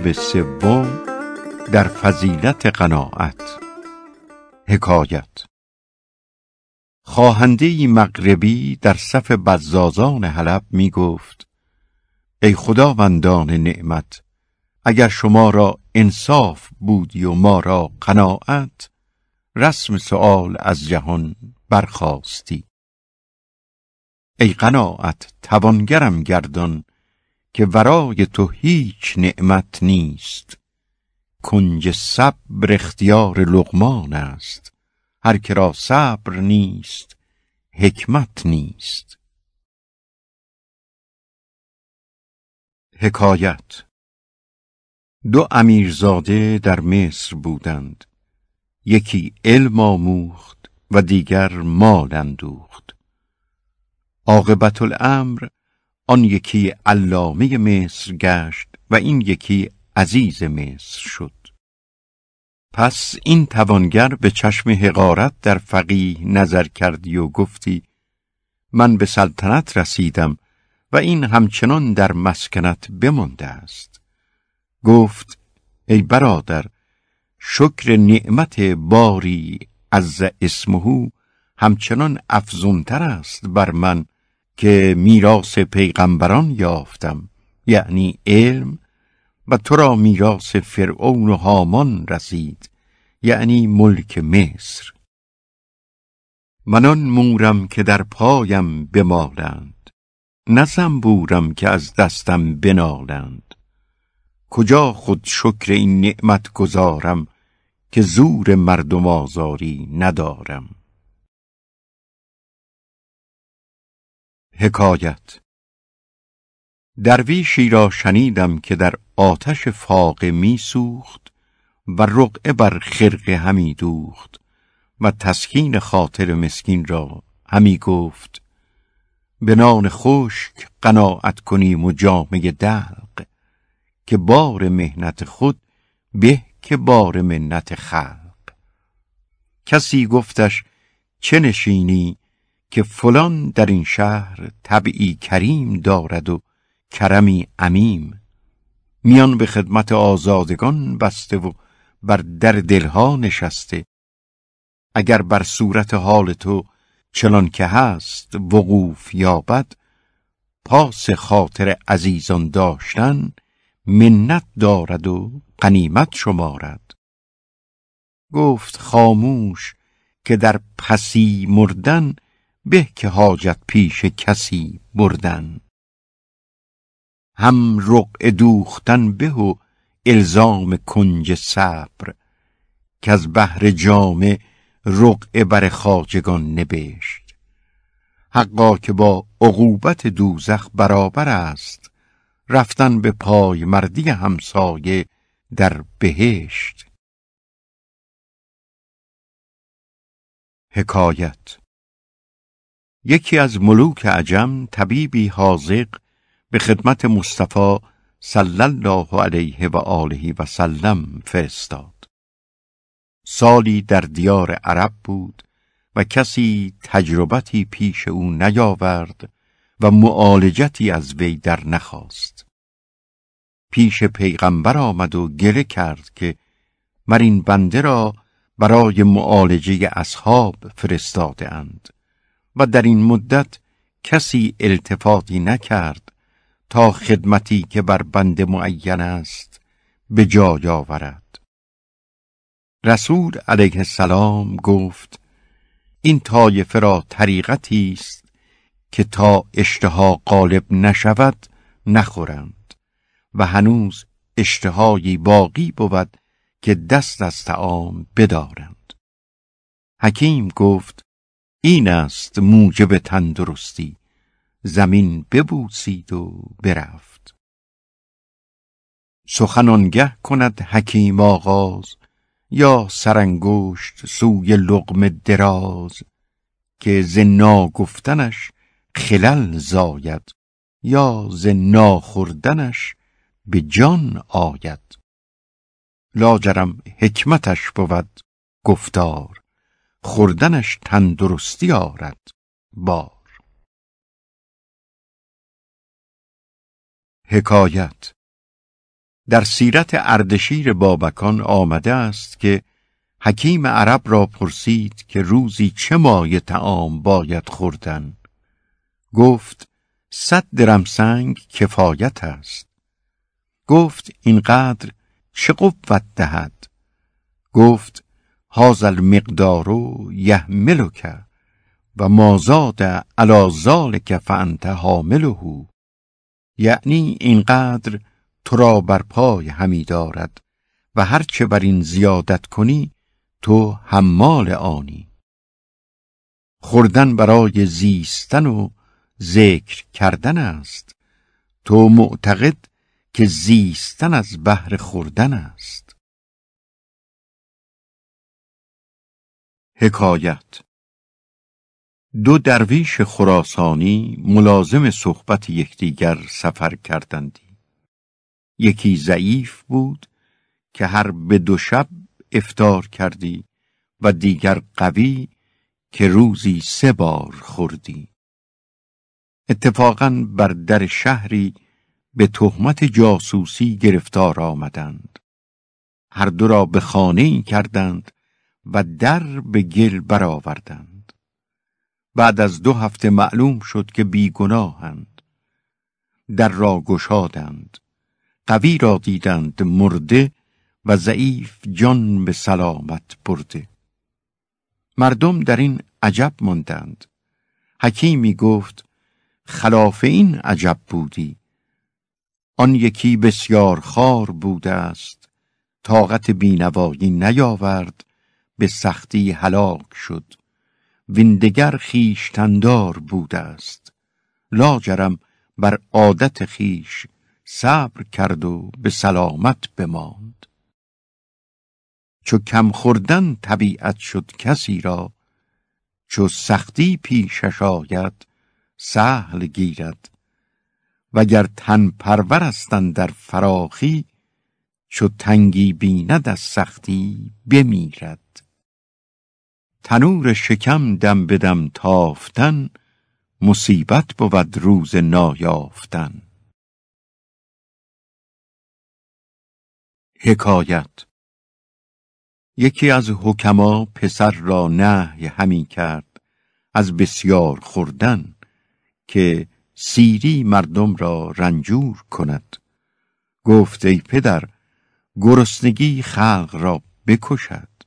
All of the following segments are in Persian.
باب سوم در فضیلت قناعت. حکایت. خواهنده مغربی در صف بزازان حلب می گفت ای خداوندان نعمت اگر شما را انصاف بودی و ما را قناعت رسم سؤال از جهان برخواستی. ای قناعت توانگرم گردان که ورای تو هیچ نعمت نیست. کنج صبر اختیار لقمان است. هر که را صبر نیست حکمت نیست. حکایت دو امیرزاده در مصر بودند. یکی علم آموخت و دیگر مال اندوخت. عاقبت الامر آن یکی علامه مصر گشت و این یکی عزیز مصر شد. پس این توانگر به چشم حقارت در فقیه نظر کردی و گفتی من به سلطنت رسیدم و این همچنان در مسکنت بمانده است. گفت ای برادر شکر نعمت باری از اسمهو همچنان افزونتر است بر من که میراث پیغمبران یافتم یعنی علم و تو را میراث فرعون و هامان رسید یعنی ملک مصر. من آن مورم که در پایم بمالند نه زنبورم که از دستم بنالند. کجا خود شکر این نعمت گذارم که زور مردم آزاری ندارم؟ حکایت. درویشی را شنیدم که در آتش فاقه می سوخت و رقعه بر خرقه همی دوخت و تسکین خاطر مسکین را همی گفت به نان خشک قناعت کنیم و جامه دلق که بار مهنت خود به که بار منت خلق. کسی گفتش چه نشینی؟ که فلان در این شهر طبعی کریم دارد و کرمی عمیم میان به خدمت آزادگان بسته و بر در دلها نشسته. اگر بر صورت حال تو چنان که هست وقوف یابد پاس خاطر عزیزان داشتن منت دارد و قنیمت شمارد. گفت خاموش که در پسی مردن به که حاجت پیش کسی بردن. هم رقع دوختن به و الزام کنج صبر که از بهر جامه رقع بر خاجگان نبشت. حقا که با عقوبت دوزخ برابر است رفتن به پای مردی همسایه در بهشت. حکایت یکی از ملوک عجم طبیبی حاضق به خدمت مصطفی صلی الله علیه و آله و سلم فرستاد. سالی در دیار عرب بود و کسی تجربتی پیش او نیاورد و معالجتی از وی در نخواست. پیش پیغمبر آمد و گله کرد که مر این بنده را برای معالجه اصحاب فرستاده اند. و در این مدت کسی التفاتی نکرد تا خدمتی که بر بند معین است به جای آورد. رسول علیه السلام گفت این طایفه را طریقتی است که تا اشتها غالب نشود نخورند و هنوز اشتهایی باقی بود که دست از تعام بدارند. حکیم گفت این است موجب تندرستی. زمین ببوسید و برفت. سخنانگه کند حکیم آغاز یا سرانگشت سوی لقم دراز که ز ناگفتنش خلل زاید یا ز ناخوردنش به جان آید. لاجرم حکمتش بود گفتار. خوردنش تندرستی آرد. بار. حکایت. در سیرت اردشیر بابکان آمده است که حکیم عرب را پرسید که روزی چه مایه تعام باید خوردن. گفت صد درم سنگ کفایت است. گفت اینقدر چه قوت دهد؟ گفت هاز المقدار یحملک و مازاد علی ذلک فانت حامله. یعنی اینقدر تو را بر پای همی دارد و هرچه بر این زیادت کنی تو حمال آنی. خوردن برای زیستن و ذکر کردن است. تو معتقد که زیستن از بهر خوردن است. حکایت. دو درویش خراسانی ملازم صحبت یکدیگر سفر کردندی. یکی ضعیف بود که هر به دو شب افتار کردی و دیگر قوی که روزی سه بار خوردی. اتفاقا بر در شهری به تهمت جاسوسی گرفتار آمدند. هر دو را به خانه کردند و در به گل برآوردند. بعد از دو هفته معلوم شد که بیگناهند. در را گشادند. قوی را دیدند مرده و ضعیف جان به سلامت برده. مردم در این عجب ماندند. حکیمی گفت خلاف این عجب بودی. آن یکی بسیار خار بوده است. طاقت بینوایی نیاورد. به سختی هلاک شد. ویندگر خیشتندار بوده است. لاجرم بر عادت خیش صبر کرد و به سلامت بماند. چو کم خوردن طبیعت شد کسی را چو سختی پیشش آید سهل گیرد. وگر تن پرور در فراخی چو تنگی بیند از سختی بمیرد. تنور شکم دم بدم تافتن مصیبت بود روز نایافتن. حکایت یکی از حکما پسر را نهی همی کرد از بسیار خوردن که سیری مردم را رنجور کند. گفت ای پدر گرسنگی خلق را بکشد.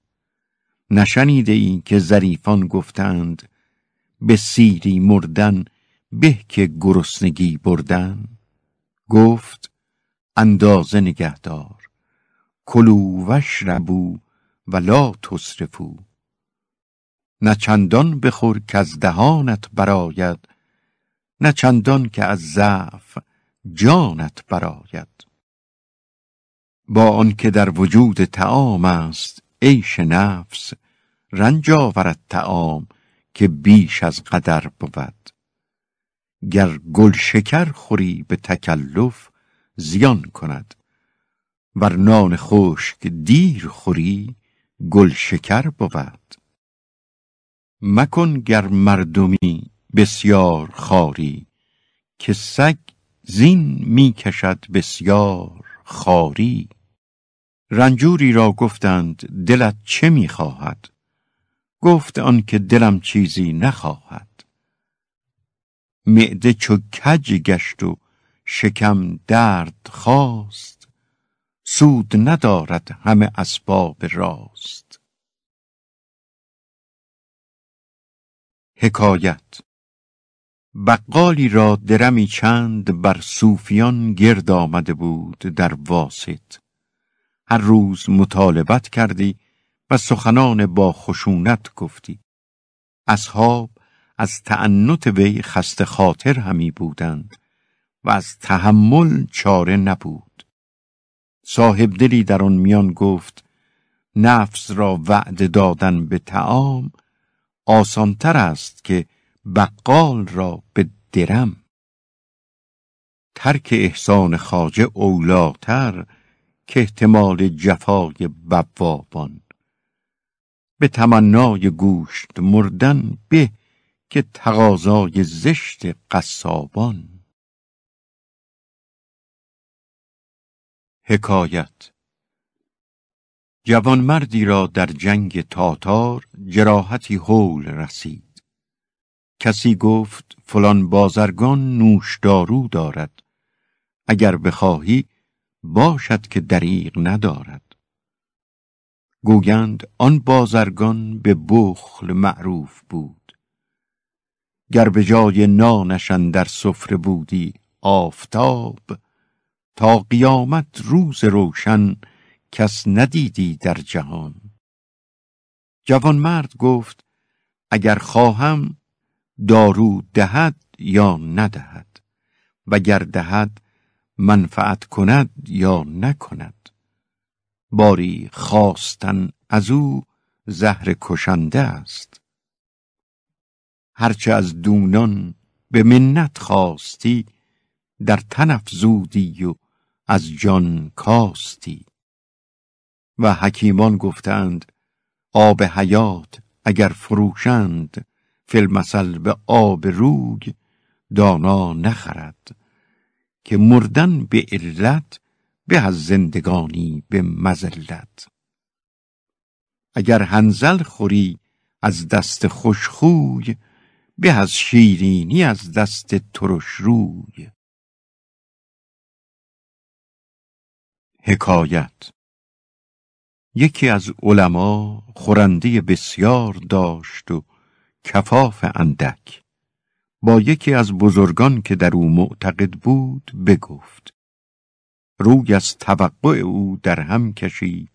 نشنیده ای که ظریفان گفتند به سیری مردن به که گرسنگی بردن؟ گفت اندازه نگهدار کلو وشربو و لا تصرفو نه چندان بخور که از دهانت براید نه چندان که از ضعف جانت براید. با آنکه در وجود تعام است عیش نفس رنج آورد تعام که بیش از قدر بود. گر گل شکر خوری به تکلف زیان کند. ور نان خشک دیر خوری گل شکر بود. مکن گر مردمی بسیار خاری که سگ زین می کشد بسیار خاری. رنجوری را گفتند دلت چه می خواهد گفت آنکه دلم چیزی نخواهد. معده چو کج گشت و شکم درد خواست. سود ندارد همه اسباب راست. حکایت بقالی را درمی چند بر صوفیان گرد آمده بود در واسط. هر روز مطالبت کردی و سخنان با خشونت گفتی. اصحاب از تعنت وی خسته خاطر همی بودند و از تحمل چاره نبود. صاحب دلی در آن میان گفت نفس را وعده دادن به تعام آسانتر است که بقال را به درم. ترک احسان خاجه اولاتر که احتمال جفای بوابان. به تمنای گوشت مردن به که تقاضای زشت قصابان. حکایت جوانمردی را در جنگ تاتار جراحتی هول رسید. کسی گفت فلان بازرگان نوشدارو دارد. اگر بخواهی باشد که دریغ ندارد. گویند آن بازرگان به بخل معروف بود. گر به جای نانشان در سفره بودی آفتاب تا قیامت روز روشن کس ندیدی در جهان. جوانمرد گفت اگر خواهم دارو دهد یا ندهد وگر دهد منفعت کند یا نکند؟ باری خواستن از او زهر کشنده است. هرچه از دونان به منت خواستی در تن زودی و از جان کاستی. و حکیمان گفتند آب حیات اگر فروشند فی المثل به آب روی دانا نخرد. که مردن به علت به از زندگانی به مزلت اگر هنزل خوری از دست خوشخوی به از شیرینی از دست ترش روی حکایت یکی از علما خورنده بسیار داشت و کفاف اندک. با یکی از بزرگان که در او معتقد بود بگفت روی از توقع او در هم کشید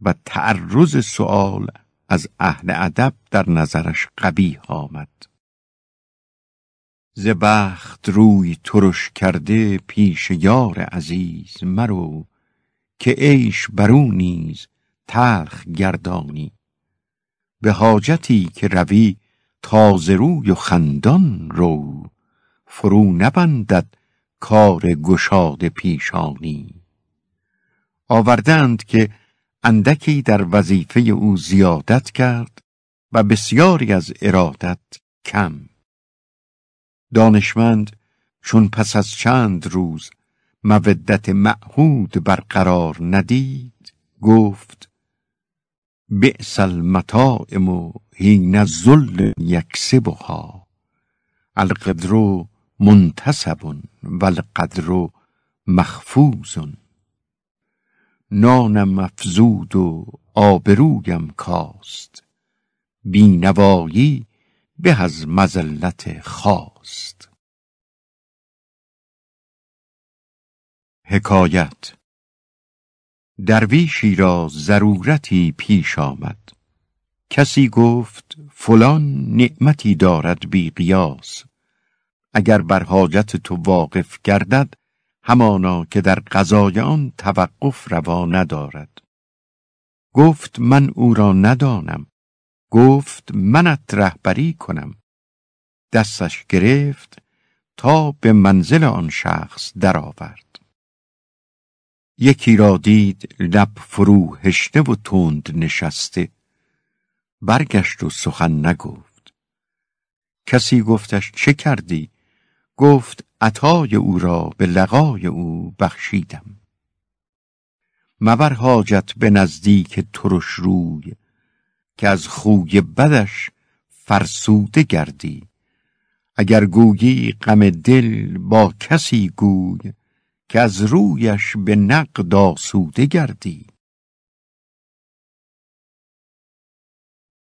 و تعرض سؤال از اهل ادب در نظرش قبیح آمد. ز بخت روی ترش کرده پیش یار عزیز مرو که عیش برو نیز تلخ گردانی. به حاجتی که روی تازه روی و خندان رو. فرو نبندد کار گشاد پیشانی. آوردند که اندکی در وظیفه او زیادت کرد و بسیاری از ارادت کم. دانشمند چون پس از چند روز مودت معهود برقرار ندید گفت بئس المطاعم حین الذل یکسبها. القدر منتسب و القدر مخفوز نانم مفزود و آبرویم کاست. بینوایی به از مزلت خواست. حکایت درویشی را ضرورتی پیش آمد. کسی گفت فلان نعمتی دارد بی قیاس. اگر بر حاجت تو واقف گردد همانا که در قضای آن توقف روا ندارد. گفت من او را ندانم. گفت منت رهبری کنم. دستش گرفت تا به منزل آن شخص درآورد. یکی را دید لب فرو هشته و تند نشسته. برگشت و سخن نگفت. کسی گفتش چه کردی؟ گفت عطای او را به لقای او بخشیدم. مبر حاجت به نزدیک ترش روی که از خوی بدش فرسوده گردی. اگر گویی غم دل با کسی گوی که از رویش به نقد آسوده گردی.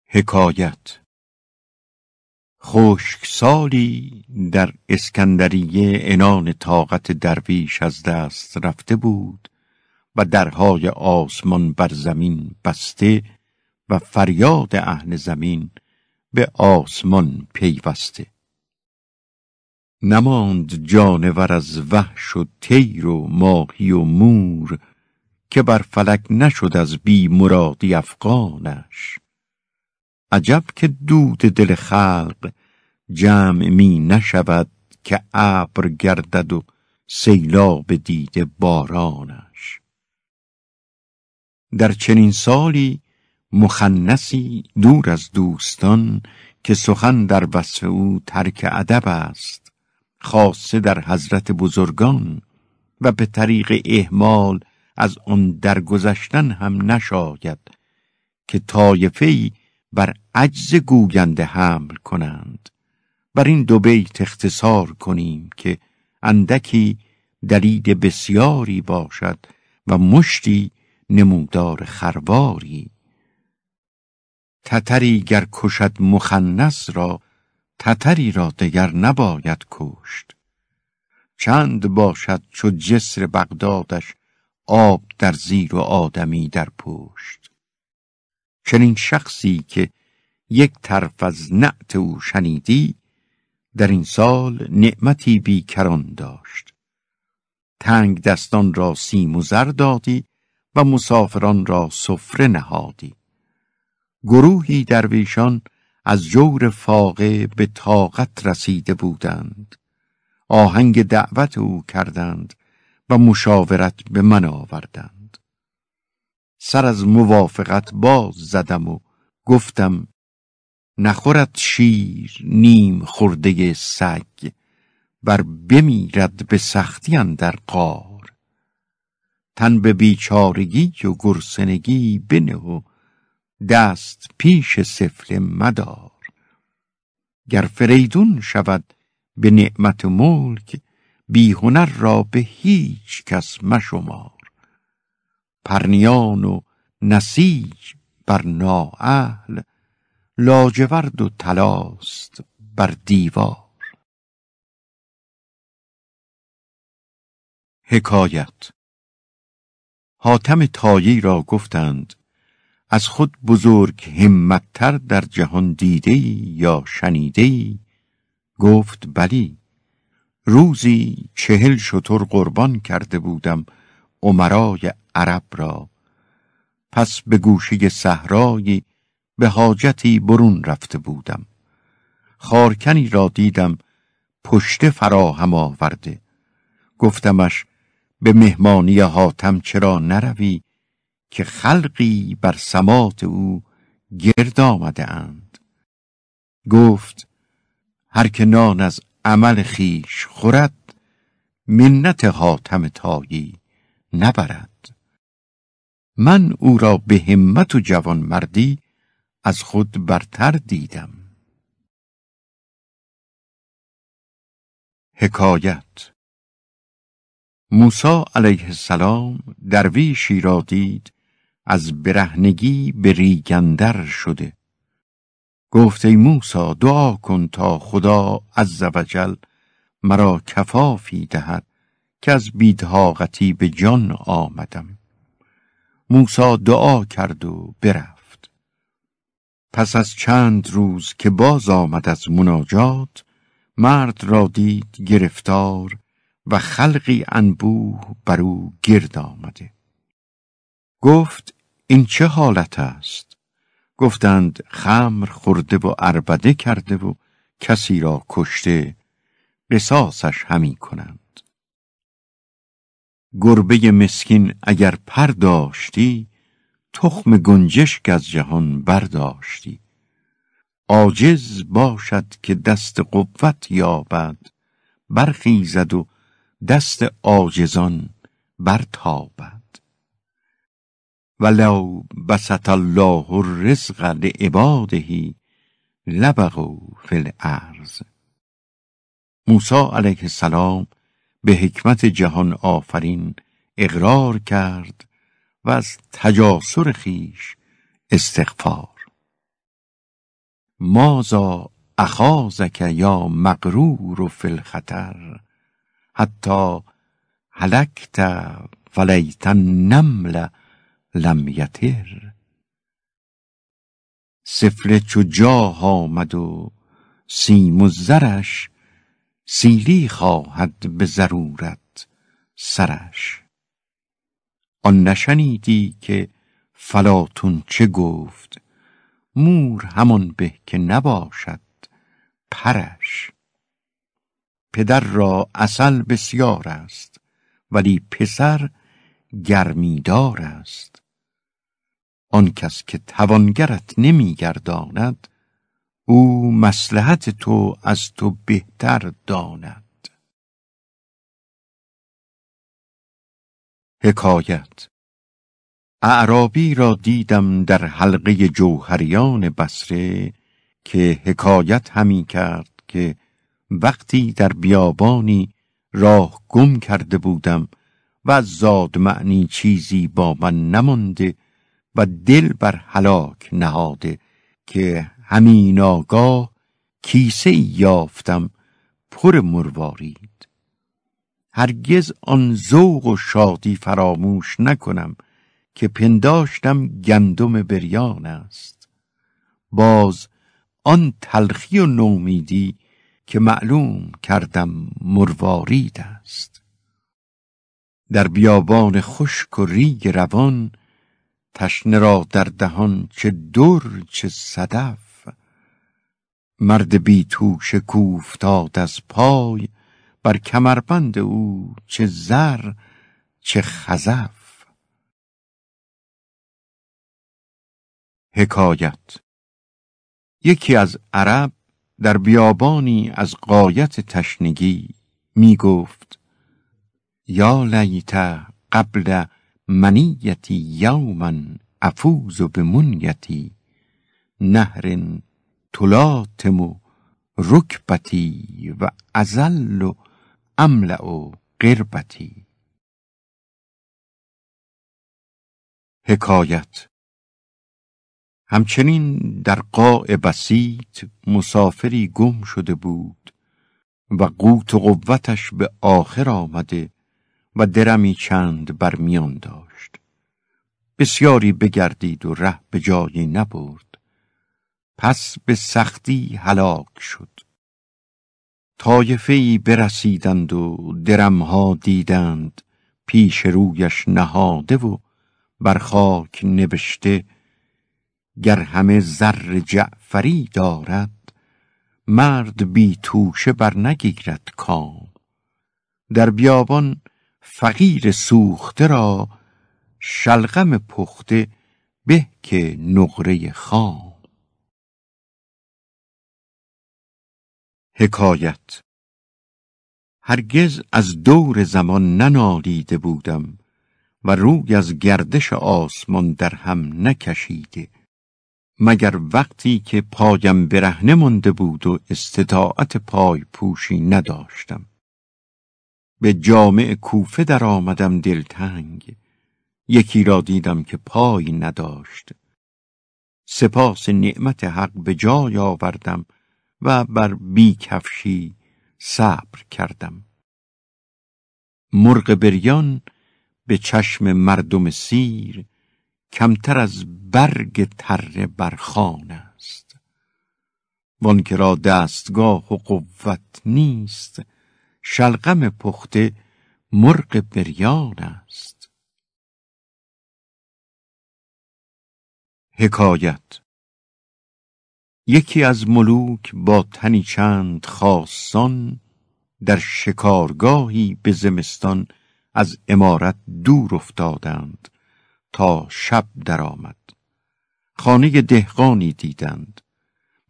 حکایت خشک سالی در اسکندریه انان طاقت درویش از دست رفته بود و درهای آسمان بر زمین بسته و فریاد اهل زمین به آسمان پیوسته. نماند جانور از وحش و تیر و ماهی و مور که بر فلک نشد از بی مرادی افغانش. عجب که دود دل خلق جمع می نشود که ابر گردد و سیلاب دیده بارانش. در چنین سالی مخنسی دور از دوستان که سخن در وصف او ترک ادب است. خاصه در حضرت بزرگان و به طریق احمال از آن درگذشتن هم نشاید که طایفه بر عجز گوینده حمل کنند. بر این دو بیت اختصار کنیم که اندکی دلید بسیاری باشد و مشتی نمودار خرواری. تتری گر کشد مخنس را تتری را دگر نباید کشت. چند باشد چو جسر بغدادش آب در زیر و آدمی در پشت. چنین شخصی که یک طرف از نعت او شنیدی در این سال نعمتی بیکران داشت. تنگ دستان را سیم و زر دادی و مسافران را سفره نهادی. گروهی درویشان از جور فاقه به طاقت رسیده بودند. آهنگ دعوت او کردند و مشاورت به من آوردند. سر از موافقت باز زدم و گفتم نخورد شیر نیم خورده سگ بر بمیرد به سختی اندر قار. تن به بیچارگی و گرسنگی بنه و دست پیش سفله مدار. گر فریدون شود به نعمت ملک بی هنر را به هیچ کس مشمار. پرنیان و نسیج بر نااهل لاجورد و تلاست بر دیوار. حکایت حاتم تایی را گفتند از خود بزرگ همتتر در جهان دیده یا شنیده گفت بلی روزی چهل شتر قربان کرده بودم عمرای عرب را. پس به گوشه صحرایی به حاجتی برون رفته بودم. خارکنی را دیدم پشت فراهم آورده. گفتمش به مهمانی حاتم چرا نروی؟ که خلقی بر سمات او گرد آمده اند. گفت هر که نان از عمل خیش خورد منت حاتم تایی نبرد. من او را به همت و جوان مردی از خود برتر دیدم. حکایت موسی علیه السلام درویشی را دید از برهنگی به ریگندر شده. گفت ای موسی دعا کن تا خدا عز وجل مرا کفافی دهد که از بیدهاقتی به جان آمدم. موسی دعا کرد و برفت. پس از چند روز که باز آمد از مناجات مرد را دید گرفتار و خلقی انبوه بر او گرد آمده. گفت این چه حالت است؟ گفتند خمر خورده و اربده کرده و کسی را کشته قصاصش همی کنند. گربه مسکین اگر پر داشتی تخم گنجشک از جهان برداشتی. عاجز باشد که دست قوت یابد برخیزد و دست عاجزان برتابد. ولو بسط الله الرزق لعباده لبغوا فی الارض. موسی علیه السلام به حکمت جهان آفرین اقرار کرد و از تجاسر خیش استغفار. مازا اخازک یا مغرور فی الخطر؟ حتی هلکت ولیت النمل لم یتر سفله چو جاه آمد و سیم و زرش سیلی خواهد به ضرورت سرش. آن نشنیدی که فلاتون چه گفت؟ مور همان به که نباشد پرش. پدر را اصل بسیار است ولی پسر گرمیدار است. آن کس که توانگرت نمیگرداند او مسلحت تو از تو بهتر داند. حکایت اعرابی را دیدم در حلقه جوهریان بسره که حکایت همی کرد که وقتی در بیابانی راه گم کرده بودم و از زاد معنی چیزی با من نمانده و دل بر هلاک نهاده که همین آگاه کیسه یافتم پر مروارید. هرگز آن ذوق و شادی فراموش نکنم که پنداشتم گندم بریان است. باز آن تلخی و نومیدی که معلوم کردم مروارید است. در بیابان خشک و ریگ روان تشنه را در دهان چه در چه صدف. مرد بی توش کوفتاد از پای بر کمربند او چه زر چه خزف. حکایت یکی از عرب در بیابانی از قایت تشنگی می گفت یا لیت قبل منیتی یوما افوز به منیتی نهر تلاتم رکبتی و ازل و املع قربتی. حکایت همچنین در قاع بسیط مسافری گم شده بود و قوت و قوتش به آخر آمده و درمی چند بر میان داشت. بسیاری بگردید و ره به جایی نبرد. پس به سختی هلاک شد. طایفه ای برسیدند و درمها دیدند. پیش رویش نهاده و بر خاک نوشته گر همه زر جعفری دارد مرد بی توشه بر نگیرد کام. در بیابان فقیر سوخته را شلغم پخته به که نقره خام. حکایت هرگز از دور زمان ننالیده بودم و روی از گردش آسمان در هم نکشیده مگر وقتی که پایم برهنه مانده بود و استطاعت پای پوشی نداشتم. به جامع کوفه در آمدم دلتنگ. یکی را دیدم که پای نداشت. سپاس نعمت حق به جای آوردم و بر بی کفشی صبر کردم. مرغ بریان به چشم مردم سیر کمتر از برگ تره برخان است. وانکه را دستگاه و قوت نیست شلغم پخته مرغ بریان است. حکایت. یکی از ملوک با تنی چند خاصان در شکارگاهی به زمستان از امارت دور افتادند تا شب درآمد. خانه دهقانی دیدند.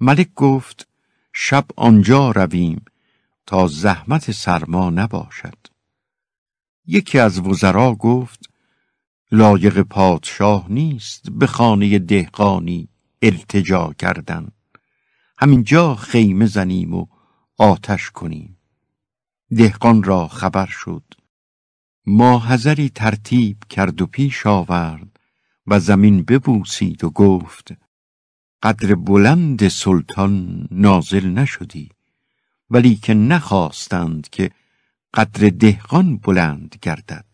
ملک گفت شب آنجا رویم. تا زحمت سرما نباشد. یکی از وزرا گفت لایق پادشاه نیست به خانه دهقانی التجا کردن. همینجا خیمه زنیم و آتش کنیم. دهقان را خبر شد. ماحضری ترتیب کرد و پیش آورد و زمین ببوسید و گفت قدر بلند سلطان نازل نشدی. ولی که نخواستند که قدر دهقان بلند گردد.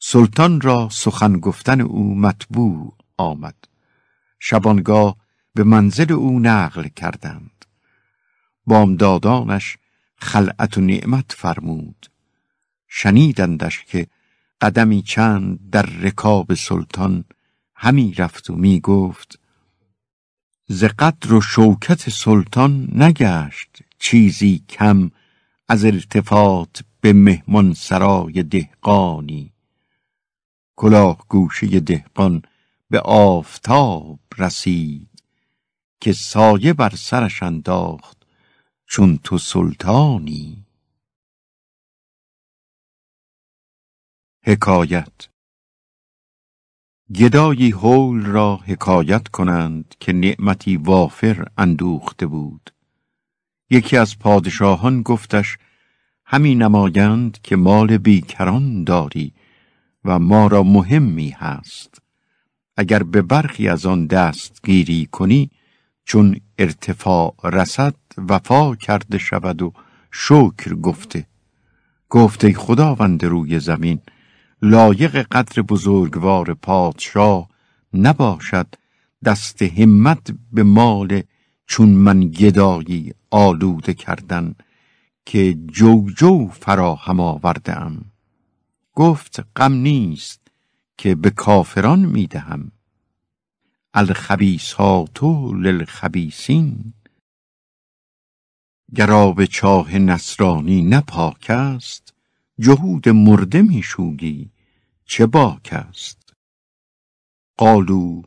سلطان را سخن گفتن او مطبوع آمد. شبانگاه به منزل او نقل کردند. بامدادانش خلعت و نعمت فرمود. شنیدندش که قدمی چند در رکاب سلطان همی رفت و می گفت ز قدر و شوکت سلطان نگشت چیزی کم از التفات به مهمان سرای دهقانی. کلاه گوشه دهقان به آفتاب رسید که سایه بر سرش انداخت چون تو سلطانی. حکایت گدایی هول را حکایت کنند که نعمتی وافر اندوخته بود. یکی از پادشاهان گفتش همی نمایند که مال بیکران داری و ما را مهمی هست. اگر به برخی از آن دستگیری کنی چون ارتفاع رسد وفا کرده شود و شکر گفته. گفته خداوند روی زمین لایق قدر بزرگوار پادشاه نباشد دست همت به مال چون من گدایی آلوده کردن که جو جو فراهم آورده ام گفت غم نیست که به کافران می‌دهم الخبیثات للخبیسین گراب چاه نصرانی نپاک است جهود مرده میشویی چه باک است. قالو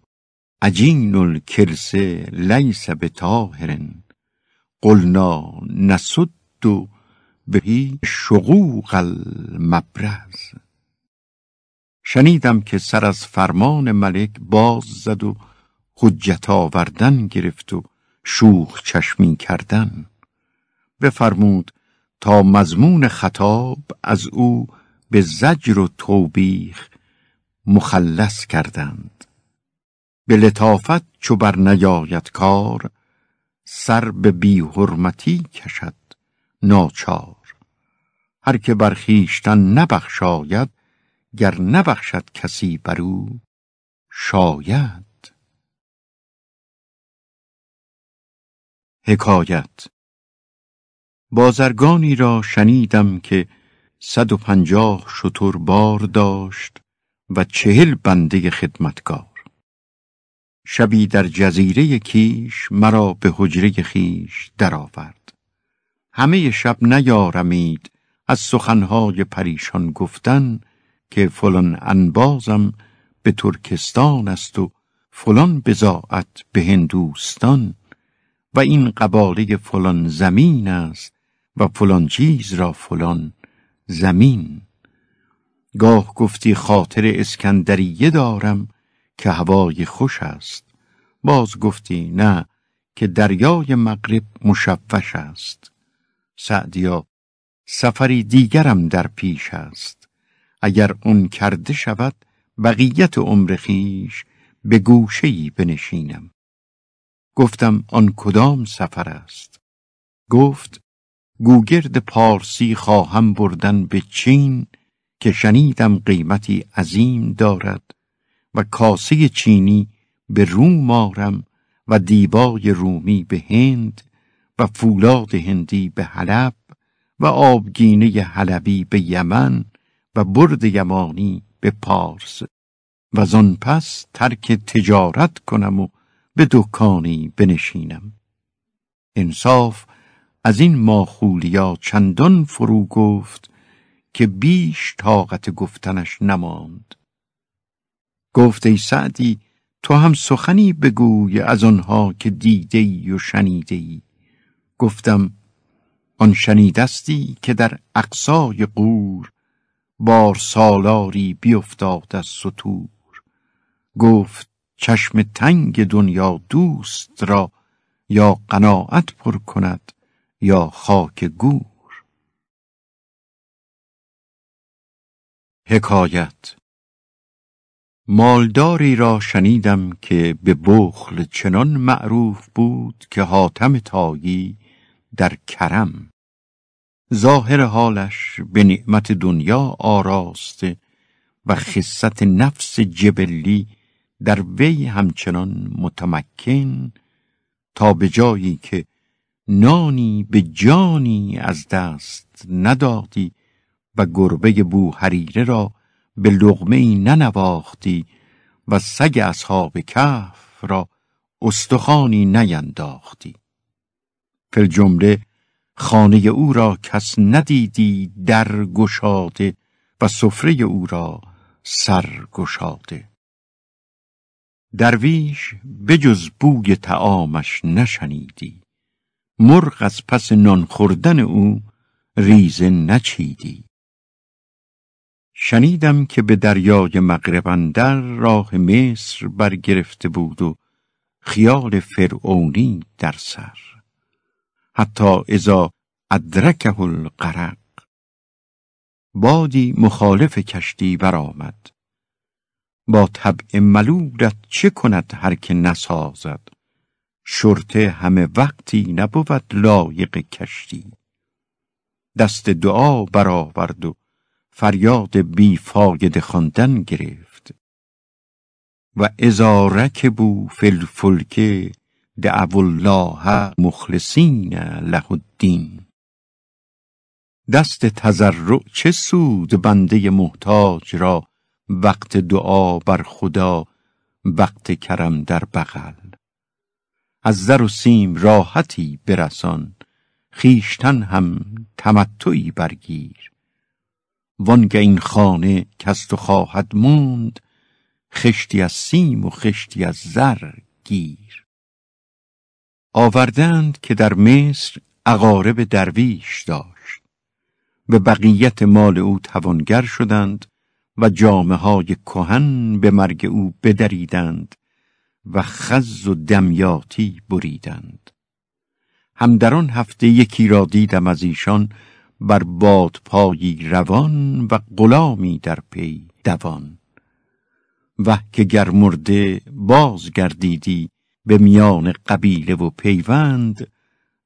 عجین الکرس لیس بطاهر قلنا نسد بهی شقوق المبرز. شنیدم که سر از فرمان ملک باز زد و حجت آوردن گرفت و شوخ چشمی کردن. بفرمود تا مضمون خطاب از او به زجر و توبیخ مخلص کردند. به لطافت چو بر نیاید کار سر به بی حرمتی کشد ناچار. هر که بر خویشتن نبخشاید گر نبخشد کسی بر او شاید. حکایت بازرگانی را شنیدم که صد و پنجاه شتر بار داشت و چهل بنده خدمتگار. شبی در جزیره کیش مرا به حجره خیش درآورد. همه شب نیارمید از سخنهای پریشان گفتن که فلان انبازم به ترکستان است و فلان بزاعت به هندوستان و این قباله فلان زمین است و فلان چیز را فلان زمین. گاه گفتی خاطر اسکندریه دارم که هوای خوش است. باز گفتی نه که دریای مغرب مشوش است. سعدیا سفری دیگرم در پیش است. اگر اون کرده شود بقیت عمر خیش به گوشهی بنشینم. گفتم آن کدام سفر است؟ گفت گوگرد پارسی خواهم بردن به چین که شنیدم قیمتی عظیم دارد. و کاسه چینی به روم آرم و دیبای رومی به هند و فولاد هندی به حلب و آبگینه حلبی به یمن و برد یمانی به پارس. و زن پس ترک تجارت کنم و به دکانی بنشینم. انصاف از این ماخولیا چندان فرو گفت که بیش طاقت گفتنش نماند. گفت ای سعدی تو هم سخنی بگوی از آنها که دیده ای و شنیده ای گفتم آن شنیدستی که در اقصای قور بار سالاری بیفتاد از سطور. گفت چشم تنگ دنیا دوست را یا قناعت پر کند یا خاک گور. حکایت مالداری را شنیدم که به بخل چنان معروف بود که حاتم تایی در کرم. ظاهر حالش به نعمت دنیا آراسته و خصت نفس جبلی در وی همچنان متمکن تا به جایی که نانی به جانی از دست ندادی و گربه بو حریره را به لغمه ای ننواختی و سگ اصحاب کهف را استخانی نینداختی. فل جمله خانه او را کس ندیدی در گشاده و سفره او را سر گشاده درویش بجز بوی تعامش نشنیدی. مرغ از پس نان خوردن او ریزه نچیدی. شنیدم که به دریای مغرب اندر راه مصر برگرفته بود و خیال فرعونی در سر. حتی اذا ادرکه الغرق. بادی مخالف کشتی برآمد. با طبع ملولت چه کند هر که نسازد؟ شرطه همه وقتی نبود لایق کشتی. دست دعا برآورد و فریاد بی فایده خواندن گرفت. و اذا رکبوا فی الفلک دعوا الله مخلصین له الدین. دست تضرع چه سود بنده محتاج را وقت دعا بر خدا وقت کرم در بغل. از زر و سیم راحتی برسان خیشتن هم تمتعی برگیر. وانگه این خانه کس تو خواهد موند خشتی از سیم و خشتی از زر گیر. آوردند که در مصر اقارب درویش داشت. به بقیت مال او توانگر شدند و جامه های کهن به مرگ او بدریدند و خز و دمیاتی بریدند. هم در آن هفته یکی را دیدم از ایشان بر بادپایی روان و غلامی در پی دوان. و که گر مرده بازگردیدی به میان قبیله و پیوند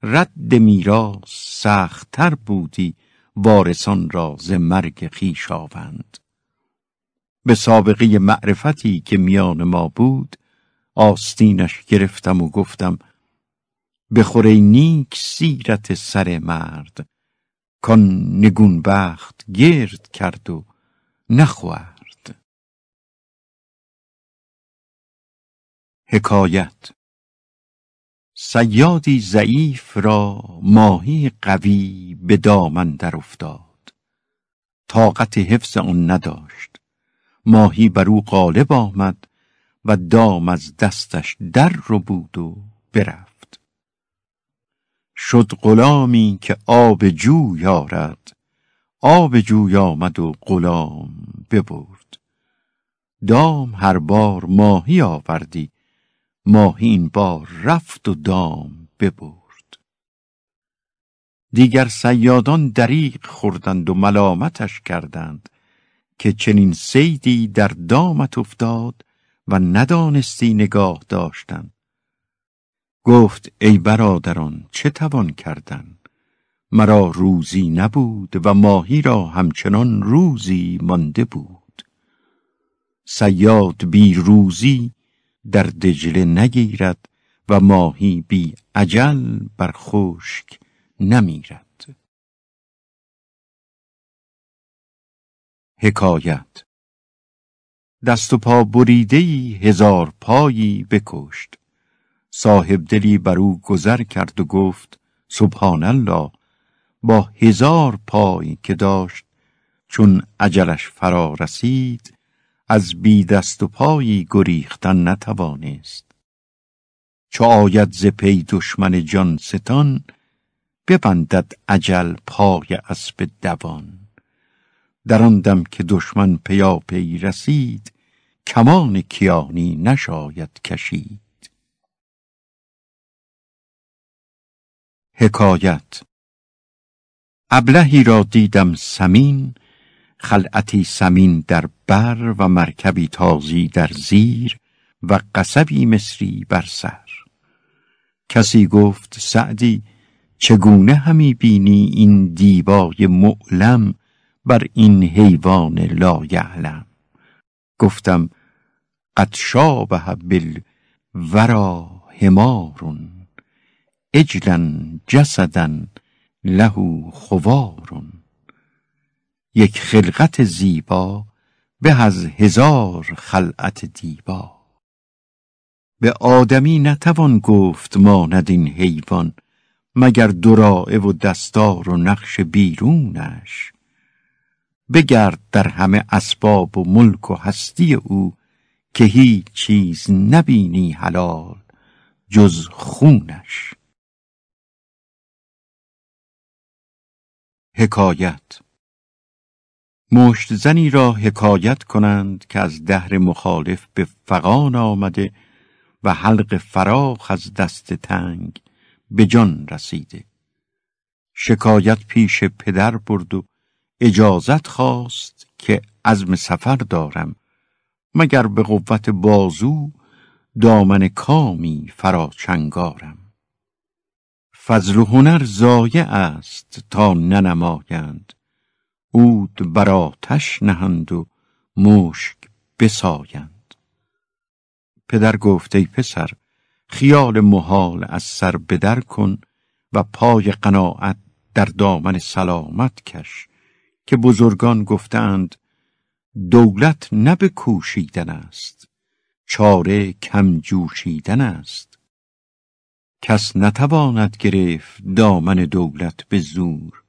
رد میراث سختتر بودی وارثان را ز مرگ خویشاوند. به سابقه معرفتی که میان ما بود آستینش گرفتم و گفتم بخوره نیک سیرت سر مرد کان نگون بخت گرد کرد و نخورد. حکایت سیادی ضعیف را ماهی قوی به دامن در افتاد. طاقت حفظ آن نداشت. ماهی بر او غالب آمد و دام از دستش در رو بود و برفت. شد غلامی که آب جو یارد. آب جوی آمد و غلام ببرد. دام هر بار ماهی آوردی. ماهی این بار رفت و دام ببرد. دیگر سیادان دریق خوردند و ملامتش کردند که چنین سیدی در دامت افتاد و ندانستی نگاه داشتن گفت ای برادران چه توان کردن؟ مرا روزی نبود و ماهی را همچنان روزی مانده بود. سیاد بی روزی در دجله نگیرد و ماهی بی عجل بر خشک نمیرد. حکایت دست و پا بریده هزار پایی بکشت. صاحب دلی بر او گذر کرد و گفت سبحان الله با هزار پایی که داشت چون عجلش فرا رسید از بی دست و پایی گریختن نتوانست. چو آید ز پی دشمن جان ستان ببندد عجل پای اسب دوان. در آن دم که دشمن پیاپی رسید کمان کیانی نشاید کشید. حکایت. ابلهی را دیدم سمین خلعتی سمین در بر و مرکبی تازی در زیر و قصبی مصری بر سر. کسی گفت سعدی چگونه همی بینی این دیبای معلم بر این حیوان لایعلم گفتم قد شابه ورا حمارون اجلا جسدا له خوارون. یک خلقت زیبا به از هزار خلعت دیبا. به آدمی نتوان گفت ماند این حیوان مگر دراعه و دستار و نقش بیرونش. بگرد در همه اسباب و ملک و هستی او که هیچ چیز نبینی حلال جز خونش. حکایت. مشت زنی را حکایت کنند که از دهر مخالف به فقان آمده و حلق فراخ از دست تنگ به جان رسیده. شکایت پیش پدر برد و اجازت خواست که عزم سفر دارم مگر به قوت بازو دامن کامی فراچنگارم فضل و هنر زایع است تا ننمایند. عود بر آتش نهند و مشک بسایند. پدر گفت ای پسر خیال محال از سر بدر کن و پای قناعت در دامن سلامت کش که بزرگان گفتند دولت نه به کوشیدن است چاره کم جوشیدن است. کس نتواند گرفت دامن دولت به زور.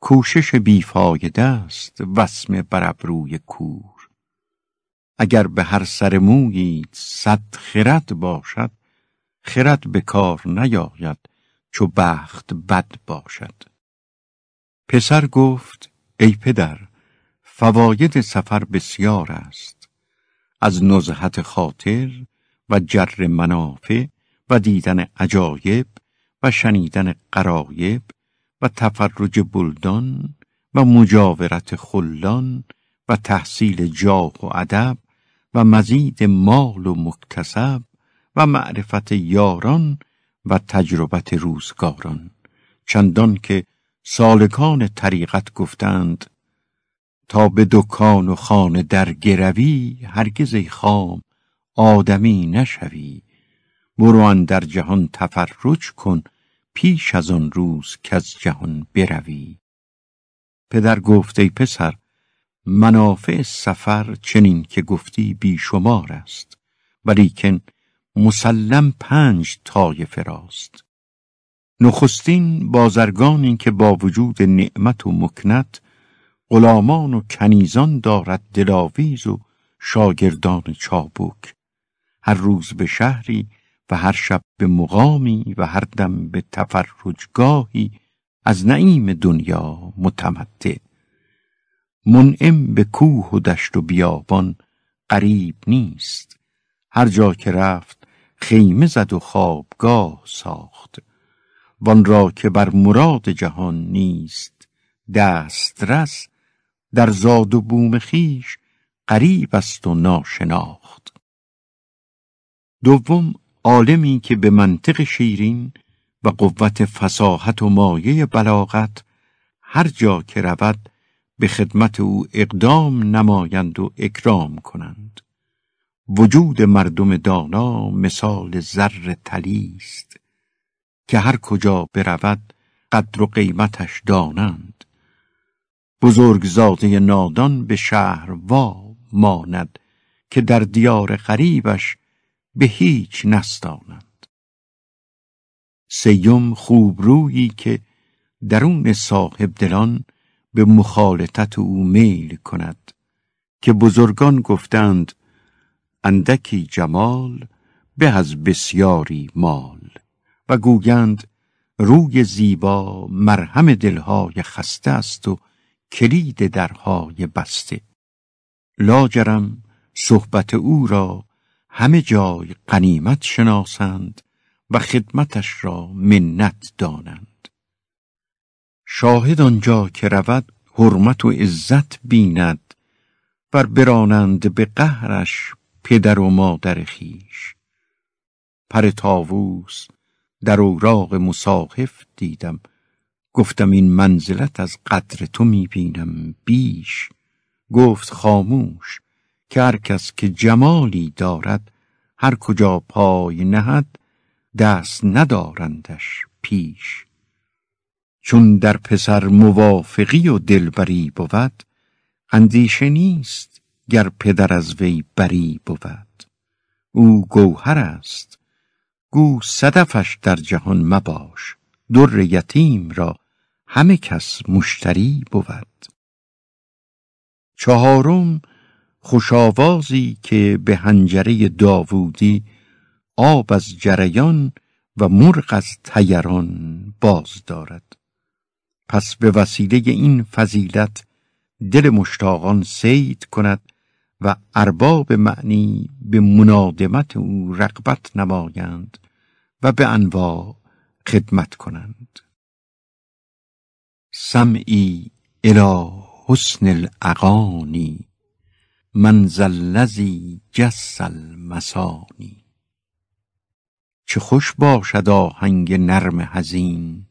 کوشش بیفایده است وسم بر ابروی کور. اگر به هر سر مویید صد خرد باشد خرد به کار نیاید چو بخت بد باشد. پسر گفت ای پدر فواید سفر بسیار است. از نزهت خاطر و جر منافع و دیدن عجایب و شنیدن قرایب و تفرج بلدان و مجاورت خلان و تحصیل جاه و ادب و مزید مال و مکتسب و معرفت یاران و تجربت روزگاران. چندان که سالکان طریقت گفتند تا به دکان و خانه در گروی هرگز خام آدمی نشوی. برو در جهان تفرج کن پیش از آن روز که از جهان بروی. پدر گفت ای پسر منافع سفر چنین که گفتی بیشمار است ولیکن مسلم پنج طایفه راست. نخستین بازرگانی که با وجود نعمت و مکنت غلامان و کنیزان دارد دلاویز و شاگردان چابک. هر روز به شهری و هر شب به مقامی و هر دم به تفرجگاهی از نعیم دنیا متمتع. منعم به کوه و دشت و بیابان قریب نیست. هر جا که رفت خیمه زد و خوابگاه ساخت. وان را که بر مراد جهان نیست دسترس در زاد و بوم خیش قریب است و ناشناخت. دوم عالمی که به منطق شیرین و قوت فساحت و مایه بلاغت هر جا که رود به خدمت او اقدام نمایند و اکرام کنند. وجود مردم دانا مثال زر تلی است که هر کجا برود قدر و قیمتش دانند. بزرگزاده نادان به شهر وا ماند که در دیار غریبش به هیچ نستانند. سیم خوبرویی که درون صاحب دلان به مخالطت او میل کند که بزرگان گفتند اندکی جمال به از بسیاری مال. و گویند روی زیبا مرهم دلهای خسته است و کلید درهای بسته. لاجرم صحبت او را همه جای قنیمت شناسند و خدمتش را منت دانند. شاهد آنجا که رود حرمت و عزت بیند بر برانند به قهرش پدر و مادر خیش پر تاووس در اوراق مصاحف دیدم. گفتم این منزلت از قدر تو می‌بینم بیش. گفت خاموش که هر کس که جمالی دارد هر کجا پای نهد دست ندارندش پیش. چون در پسر موافقی و دلبری بود اندیشه نیست گر پدر از وی بری بود. او گوهر است گو صدفش در جهان مباش در یتیم را همه کس مشتری بود. چهارم خوشاوازی که به هنجره داوودی آب از جریان و مرغ از تیران باز دارد. پس به وسیله این فضیلت دل مشتاقان سید کند و ارباب معنی به منادمت او رقبت نمایند و به انواع خدمت کنند. سمعی الى حسن الاغانی من الذی جس المسانی چه خوش باشد آهنگ نرم حزین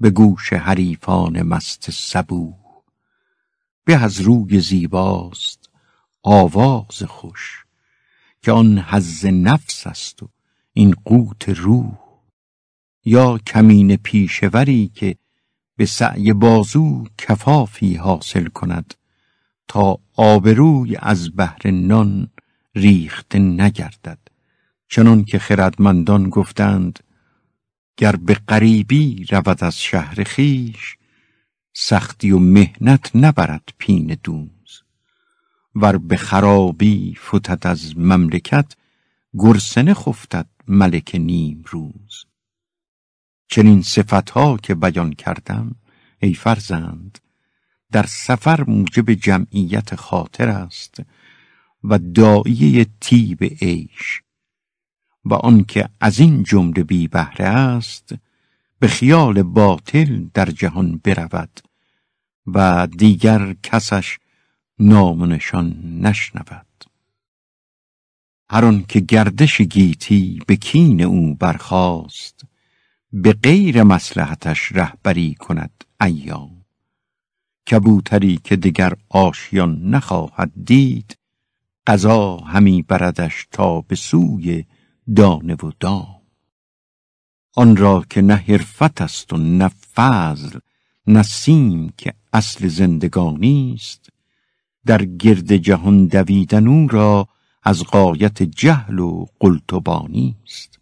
به گوش حریفان مست سبو به از روی زیباست آواز خوش که آن حز نفس است و این قوت روح. یا کمین پیشوری که به سعی بازو کفافی حاصل کند تا آبروی از بهر نان ریخته نگردد. چنان که خردمندان گفتند گر به غریبی رود از شهر خیش سختی و مهنت نبرد پین دوز. ور به خرابی فتد از مملکت گرسنه خفتد ملک نیم روز چنین صفتها که بیان کردم ای فرزند در سفر موجب جمعیت خاطر است و دایه تیب عیش و آنکه از این جمله بی بهره است به خیال باطل در جهان برود و دیگر کسش نامنشان نشنود. هر که گردش گیتی به کین او برخاست به غیر مسلحتش رهبری کند ایام. کبوتری که دیگر آشیان نخواهد دید قضا همی بردش تا به سوی دانه و دام. آن را که نه حرفت است و نه فضل نه که اصل زندگانی است. در گرد جهان دویدن او را از قایت جهل و قلتبانی است.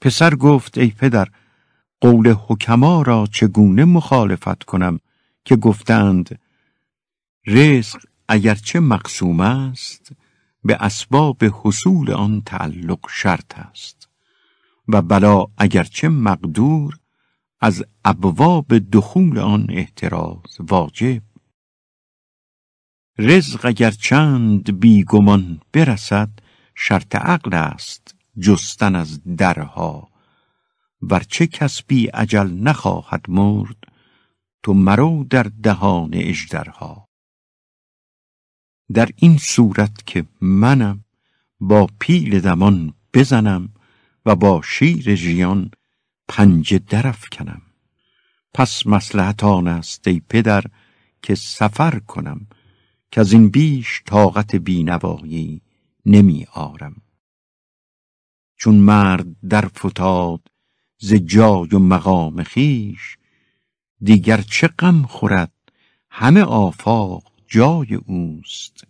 پسر گفت ای پدر قول حکما را چگونه مخالفت کنم؟ که گفتند رزق اگرچه مقسوم است به اسباب حصول آن تعلق شرط است. و بلا اگرچه مقدور از ابواب دخول آن احتراز واجب. رزق اگر چند بیگمان برسد شرط عقل است جستن از درها. ورچه کس بی عجل نخواهد مرد تو مرو در دهان اژدرها. در این صورت که منم با پیل دمان بزنم و با شیر ژیان پنجه کنم پس مسلحت آن است ای پدر که سفر کنم که از این بیش طاقت بینوایی نمی آرم. چون مرد در فتاد ز جای و مقام خیش دیگر چه غم خورد؟ همه آفاق جای اوست.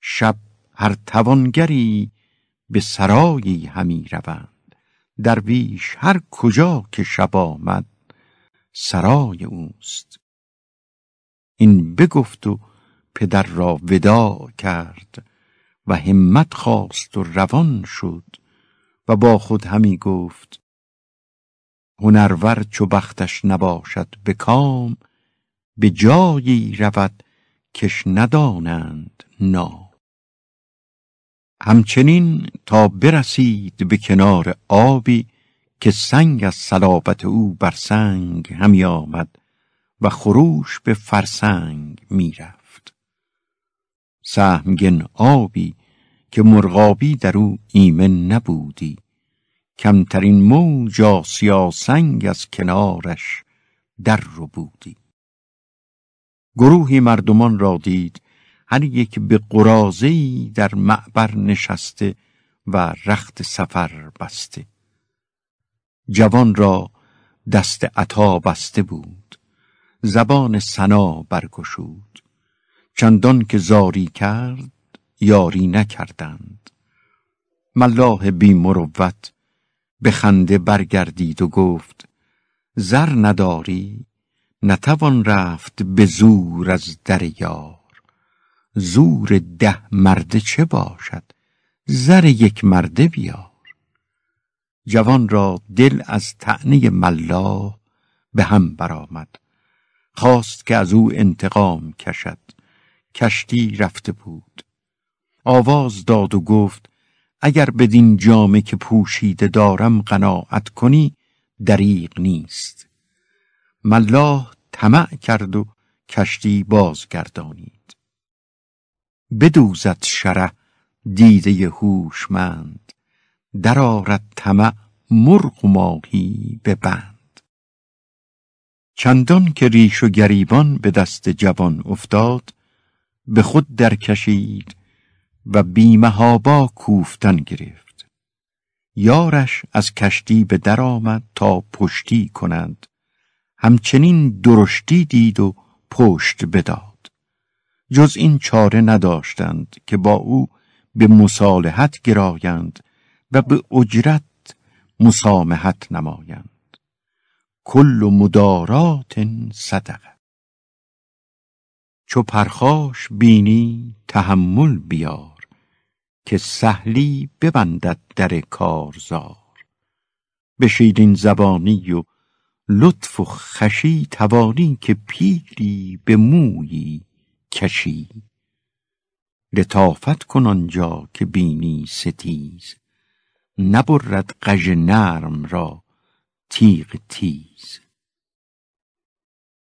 شب هر توانگری به سرایی همی روند. درویش هر کجا که شب آمد سرای اوست. این بگفت و پدر را وداع کرد و همت خواست و روان شد و با خود همی گفت هنرور چو بختش نباشد به کام به جایی رود کش ندانند نا همچنین تا برسید به کنار آبی که سنگ از صلابت او بر سنگ همی آمد و خروش به فرسنگ می‌رفت سهمگن آبی که مرغابی در او ایمن نبودی. کمترین موج آسیا سنگ از کنارش در رو بودی. گروهی مردمان را دید هر یک به قرازهی در معبر نشسته و رخت سفر بسته. جوان را دست عطا بسته بود زبان سنا برگشود. چندان که زاری کرد یاری نکردند. ملاح بی مروت به خنده برگردید و گفت زر نداری نتوان رفت به زور از در یار. زور ده مرده چه باشد؟ زر یک مرده بیار. جوان را دل از تعنی ملا به هم برآمد. خواست که از او انتقام کشد. کشتی رفته بود. آواز داد و گفت اگر بدین جامه که پوشیده دارم قناعت کنی دریغ نیست. ملاح طمع کرد و کشتی بازگردانید. بدوزد شره دیده هوشمند درآرد طمع مرغ و ماهی به بند. چندان که ریش و گریبان به دست جوان افتاد به خود درکشید و بیمهابا کوفتن گرفت. یارش از کشتی به در آمد تا پشتی کنند. همچنین درشتی دید و پشت بداد. جز این چاره نداشتند که با او به مصالحت گرایند و به اجرت مسامحت نمایند. کل مدارات صدقه. چو پرخاش بینی تحمل بیار. که سهلی ببندد در کارزار. به شیرین زبانی و لطف و خشی توانی که پیری به مویی کشی. لطافت کن آنجا که بینی ستیز. نبرد قژ نرم را تیغ تیز.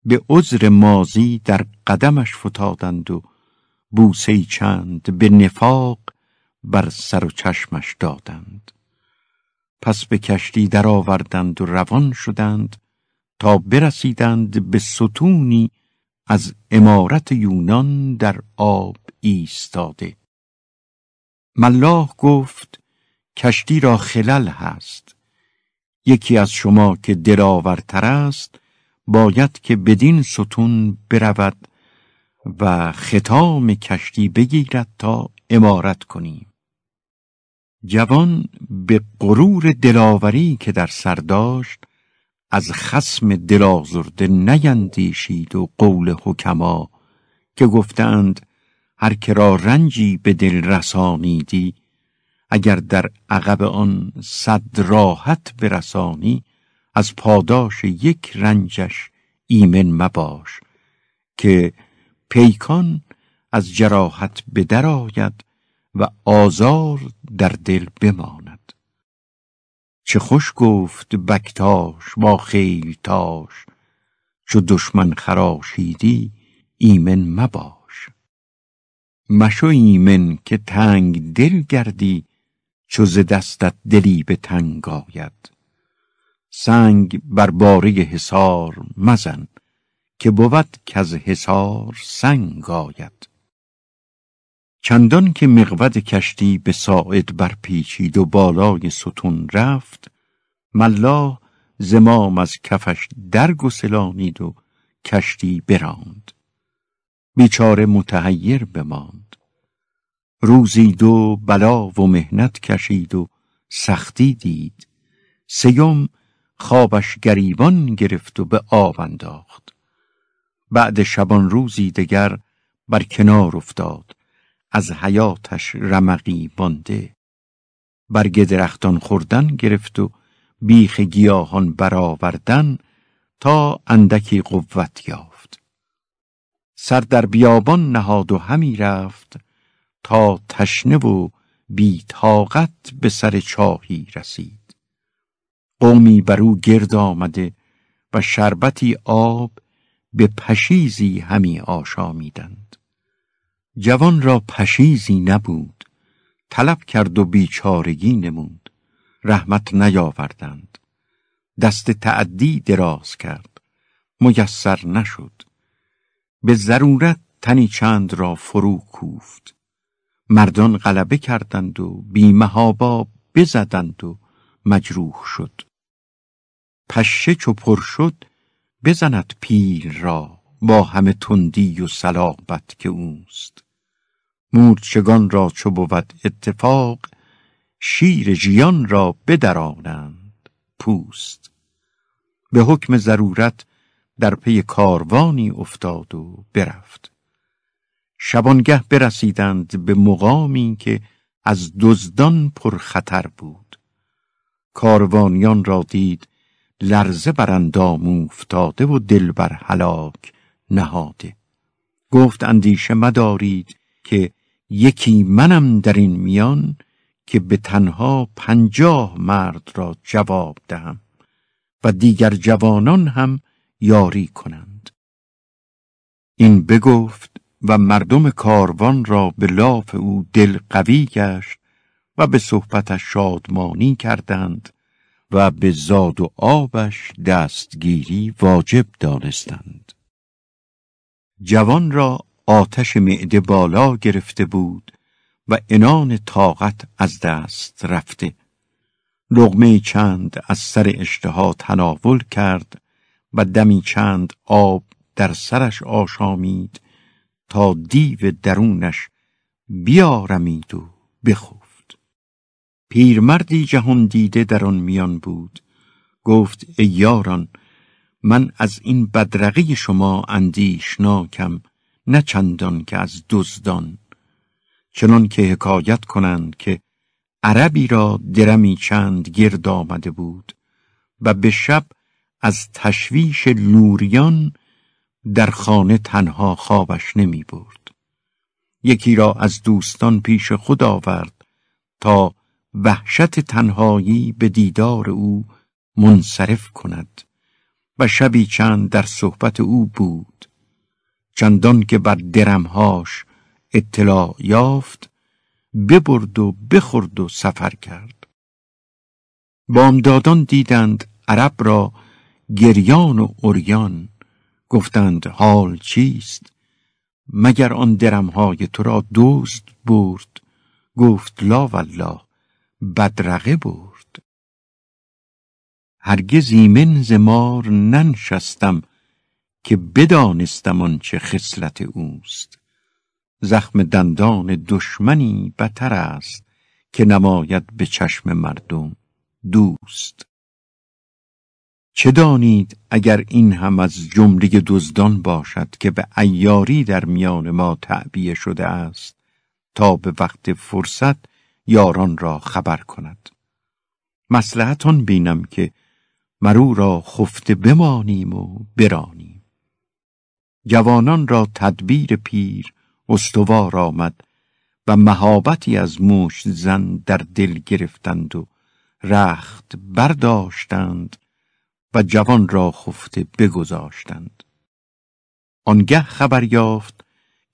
به عذر مازی در قدمش فتادند و بوسه چند به نفاق بر سر و چشمش دادند. پس به کشتی درآوردند و روان شدند تا برسیدند به ستونی از امارت یونان در آب ایستاده. ملاح گفت کشتی را خلل هست. یکی از شما که دلاورتر است باید که بدین ستون برود و ختام کشتی بگیرد تا امارت کنیم. جوان به غرور دلاوری که در سر داشت از خسم دلازرده نیندیشید و قول حکما که گفتند هر که را رنجی به دل رسانیدی اگر در عقب آن صد راحت برسانی از پاداش یک رنجش ایمن مباش که پیکان از جراحت به و آزار در دل بماند. چه خوش گفت بکتاش با خیلتاش چو دشمن خراشیدی ایمن مباش. مشو ایمن که تنگ دل گردی چو ز دستت دلی به تنگ آید. سنگ بر باره حصار مزن که بود از حصار سنگ آید. چندان که مقود کشتی به ساعد برپیچید و بالای ستون رفت ملا زمام از کفش درگسلانید و کشتی براند. بیچاره متحیر بماند. روزی دو بلا و مهنت کشید و سختی دید. سیوم خوابش گریبان گرفت و به آب انداخت. بعد شبان روزی دگر بر کنار افتاد. از حیاتش رمقی بانده. برگ درختان خوردن گرفت و بیخ گیاهان برآوردن تا اندکی قوت یافت. سر در بیابان نهاد و همی رفت تا تشنه و بی طاقت به سر چاهی رسید. قومی بر او گرد آمده و شربتی آب به پشیزی همی آشامیدند. جوان را پشیزی نبود طلب کرد و بیچارگی نمود رحمت نیاوردند دست تعدی دراز کرد میسر نشد به ضرورت تنی چند را فرو کوفت مردان غلبه کردند و بیمهابا بزدند و مجروح شد پشه چو پر شد بزند پیل را با همه تندی و صلابت که اوست. مورچگان را چو بود اتفاق شیر ژیان را بدرانند پوست. به حکم ضرورت در پی کاروانی افتاد و برفت. شبانگه برسیدند به مقامی که از دزدان پر خطر بود. کاروانیان را دید لرزه بر اندام افتاده و دل بر هلاک نهاده. گفت اندیشه مدارید که یکی منم در این میان که به تنها پنجاه مرد را جواب دهم و دیگر جوانان هم یاری کنند. این بگفت و مردم کاروان را به لاف او دل قوی گشت و به صحبتش شادمانی کردند و به زاد و آبش دستگیری واجب دانستند. جوان را آتش معده بالا گرفته بود و انان طاقت از دست رفته. لغمه چند از سر اشتها تناول کرد و دمی چند آب در سرش آشامید تا دیو درونش بیارمید و بخفت. پیرمردی جهان دیده در آن میان بود. گفت ای یاران من از این بدرقی شما اندیشناکم. نه چندان که از دزدان چنان که حکایت کنند که عربی را درمی چند گرد آمده بود و به شب از تشویش لوریان در خانه تنها خوابش نمی برد. یکی را از دوستان پیش خود آورد تا وحشت تنهایی به دیدار او منصرف کند و شبی چند در صحبت او بود چندان که بر درمهاش اطلاع یافت ببرد و بخورد و سفر کرد. بامدادان دیدند عرب را گریان و اوریان گفتند حال چیست؟ مگر آن درمهای تو را دزد برد؟ گفت لا والله بدرقه برد. هرگز ایمن زمار ننشستم که بدانستم آنچه خصلت اوست. زخم دندان دشمنی بتر است که نماید به چشم مردم دوست. چه دانید اگر این هم از جمله دزدان باشد که به ایاری در میان ما تعبیه شده است تا به وقت فرصت یاران را خبر کند؟ مسلحتان بینم که مرو را خفته بمانیم و برانیم. جوانان را تدبیر پیر استوار آمد و مهابتی از موش زن در دل گرفتند و رخت برداشتند و جوان را خفته بگذاشتند. آنگه خبر یافت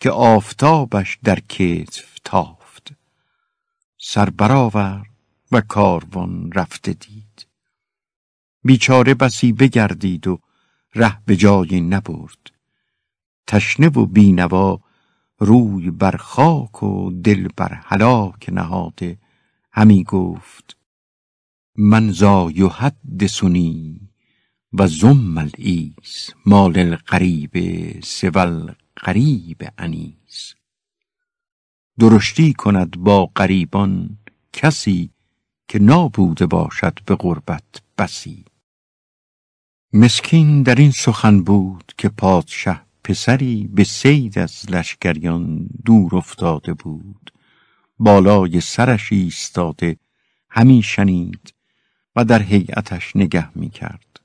که آفتابش در کتف تافت. سر برآورد و کاروان رفته دید. بیچاره بسی بگردید و ره به جایی نبرد. تشنه و بینوا روی بر خاک و دل بر هلاک نهاده همی گفت من زا یحدثنی و زم العیس مال القریب سول قریب انیس. درشتی کند با قریبان کسی که نابوده باشد به غربت بسی. مسکین در این سخن بود که پادشه پسری به سید از لشکریان دور افتاده بود. بالای سرش ایستاده همی شنید و در هیئتش نگه می کرد.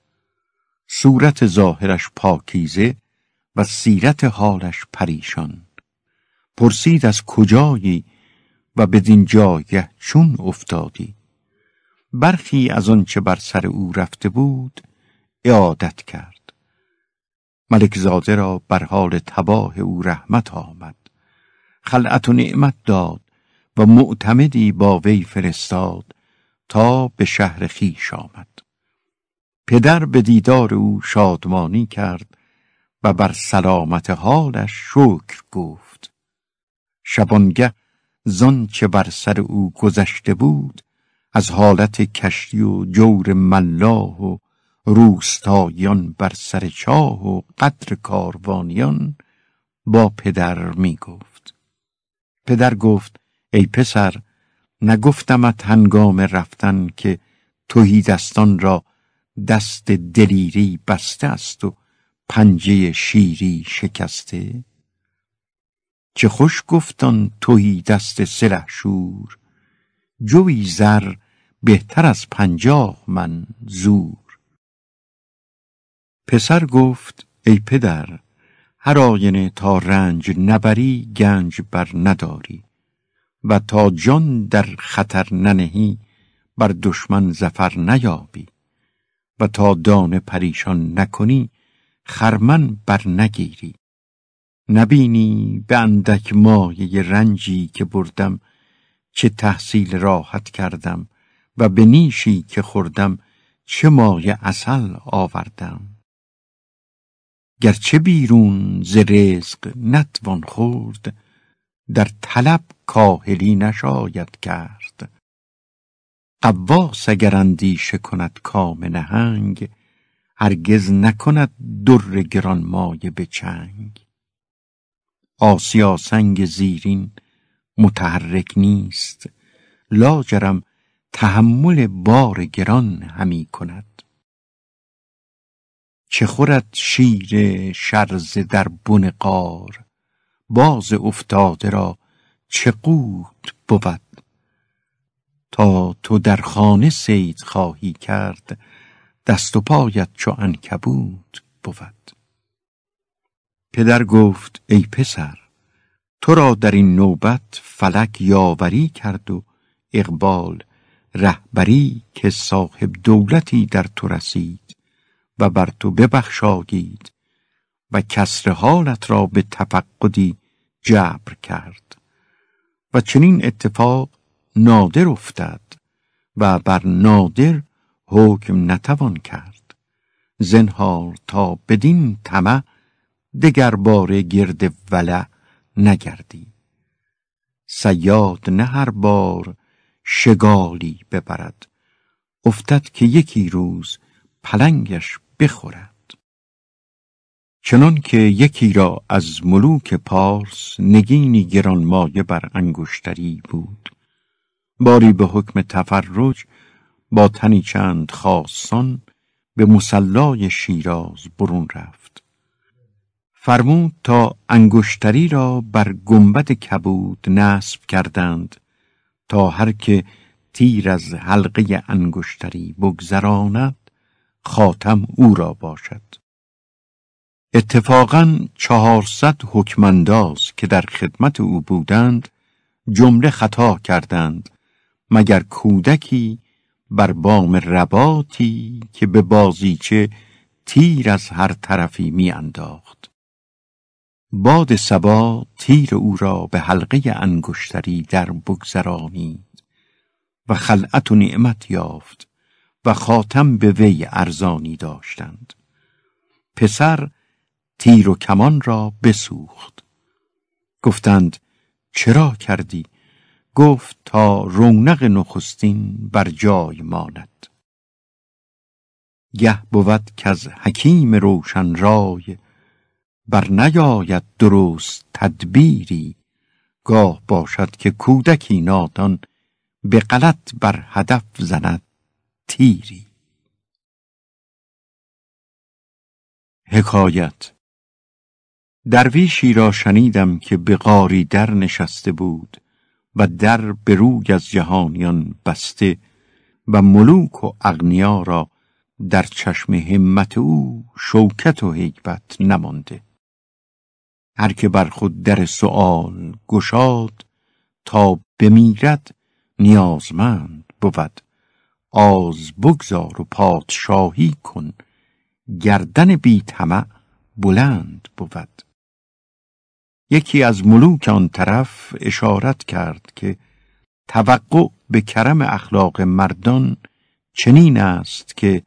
صورت ظاهرش پاکیزه و سیرت حالش پریشان. پرسید از کجایی و بدین جایه چون افتادی؟ برخی از آنچه بر سر او رفته بود اعادت کرد. ملک زاده را بر حال تباه او رحمت آمد. خلعت و نعمت داد و معتمدی با وی فرستاد تا به شهر خیش آمد. پدر به دیدار او شادمانی کرد و بر سلامت حالش شکر گفت. شبانگه زان چه بر سر او گذشته بود از حالت کشتی و جور ملاه و روستایان بر سر چاه و قدر کاروانیان با پدر می گفت پدر گفت ای پسر نگفتمت هنگام رفتن که توهی دستان را دست دلیری بسته است و پنجه شیری شکسته؟ چه خوش گفتان توهی دست شور جوی زر بهتر از پنجاه من زور. پسر گفت ای پدر هر آینه تا رنج نبری گنج بر نداری و تا جان در خطر ننهی بر دشمن زفر نیابی و تا دانه پریشان نکنی خرمن بر نگیری. نبینی به اندک مایه رنجی که بردم چه تحصیل راحت کردم و به نیشی که خوردم چه مایه اصل آوردم. گرچه بیرون ز رزق نتوان خورد در طلب کاهلی نشاید کرد. قواس اگر اندیشه کند کام نهنگ هرگز نکند در گران مایه به چنگ. آسیا سنگ زیرین متحرک نیست لاجرم تحمل بار گران همی کند. چه خورد شیر شرز در بن قار باز افتاده را چه قوت بود؟ تا تو در خانه سید خواهی کرد دست و پایت چو عنکبوت بود. پدر گفت ای پسر تو را در این نوبت فلک یاوری کرد و اقبال رهبری که صاحب دولتی در تو رسید. و بر تو ببخشایید و کسر حالت را به تفقدی جبر کرد و چنین اتفاق نادر افتد و بر نادر حکم نتوان کرد. زنهار تا بدین طمع دگر باره گرد ولع نگردی. سیاد نه هر بار شگالی ببرد. افتد که یکی روز پلنگش بخورد. چنان که یکی را از ملوک پارس نگینی گرانمایه بر انگشتری بود باری به حکم تفرج با تنی چند خاصان به مسلای شیراز برون رفت. فرمود تا انگشتری را بر گنبد کبود نصب کردند تا هر که تیر از حلقه انگشتری بگذراند خاتم او را باشد اتفاقا چهارصد حکمنداز که در خدمت او بودند جمله خطا کردند مگر کودکی بر بام رباتی که به بازیچه تیر از هر طرفی می انداخت. باد سبا تیر او را به حلقه انگشتری در بگذرانید و خلعت و نعمت یافت و خاتم به وی ارزانی داشتند. پسر تیر و کمان را بسوخت. گفتند چرا کردی؟ گفت تا رونق نخستین بر جای ماند. گه بود که از حکیم روشن رای بر نیاید درست تدبیری. گاه باشد که کودکی نادان به غلط بر هدف زند. تیری. حکایت. درویشی را شنیدم که به غاری در نشسته بود و در به روی از جهانیان بسته و ملوک و اغنیا را در چشم همت او شوکت و حیبت نمانده. هر که بر خود در سؤال گشاد تا بمیرد نیازمند بود. آز بگذار و پادشاهی کن گردن بی بلند بود. یکی از ملوک آن طرف اشارت کرد که توقع به کرم اخلاق مردان چنین است که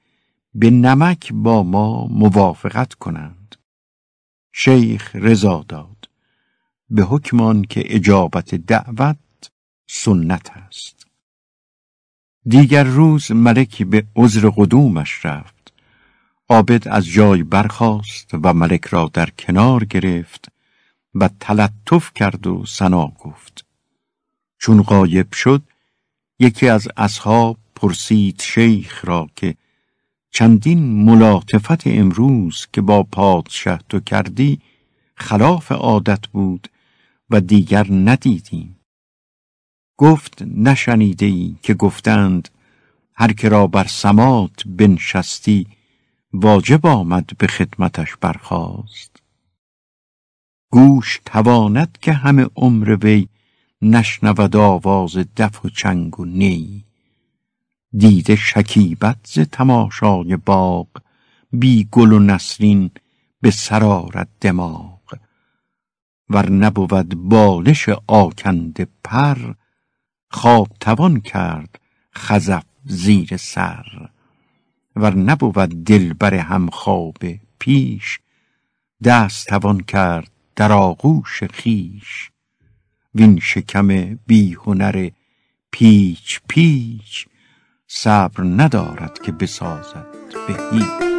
به نمک با ما موافقت کنند. شیخ رضا داد به حکمان که اجابت دعوت سنت است. دیگر روز ملکی به عذر قدومش رفت. عابد از جای برخاست و ملک را در کنار گرفت و تلطف کرد و سنا گفت. چون غایب شد یکی از اصحاب پرسید شیخ را که چندین ملاطفت امروز که با پادشه تو کردی خلاف عادت بود و دیگر ندیدیم. گفت نشنیده ای که گفتند هر که را بر سمات بنشستی واجب آمد به خدمتش برخاست. گوش تواند که همه عمر وی نشنود آواز دف و چنگ و نی. دیده شکیبت ز تماشای باغ بی گل و نسرین به سرارت دماغ. ور نبود بالش آکنده پر خواب توان کرد خزف زیر سر ور نبود دلبر همخواب پیش. دست توان کرد در آغوش خویش وین شکم بی هنر پیچ پیچ. صبر ندارد که بسازد به هیچ.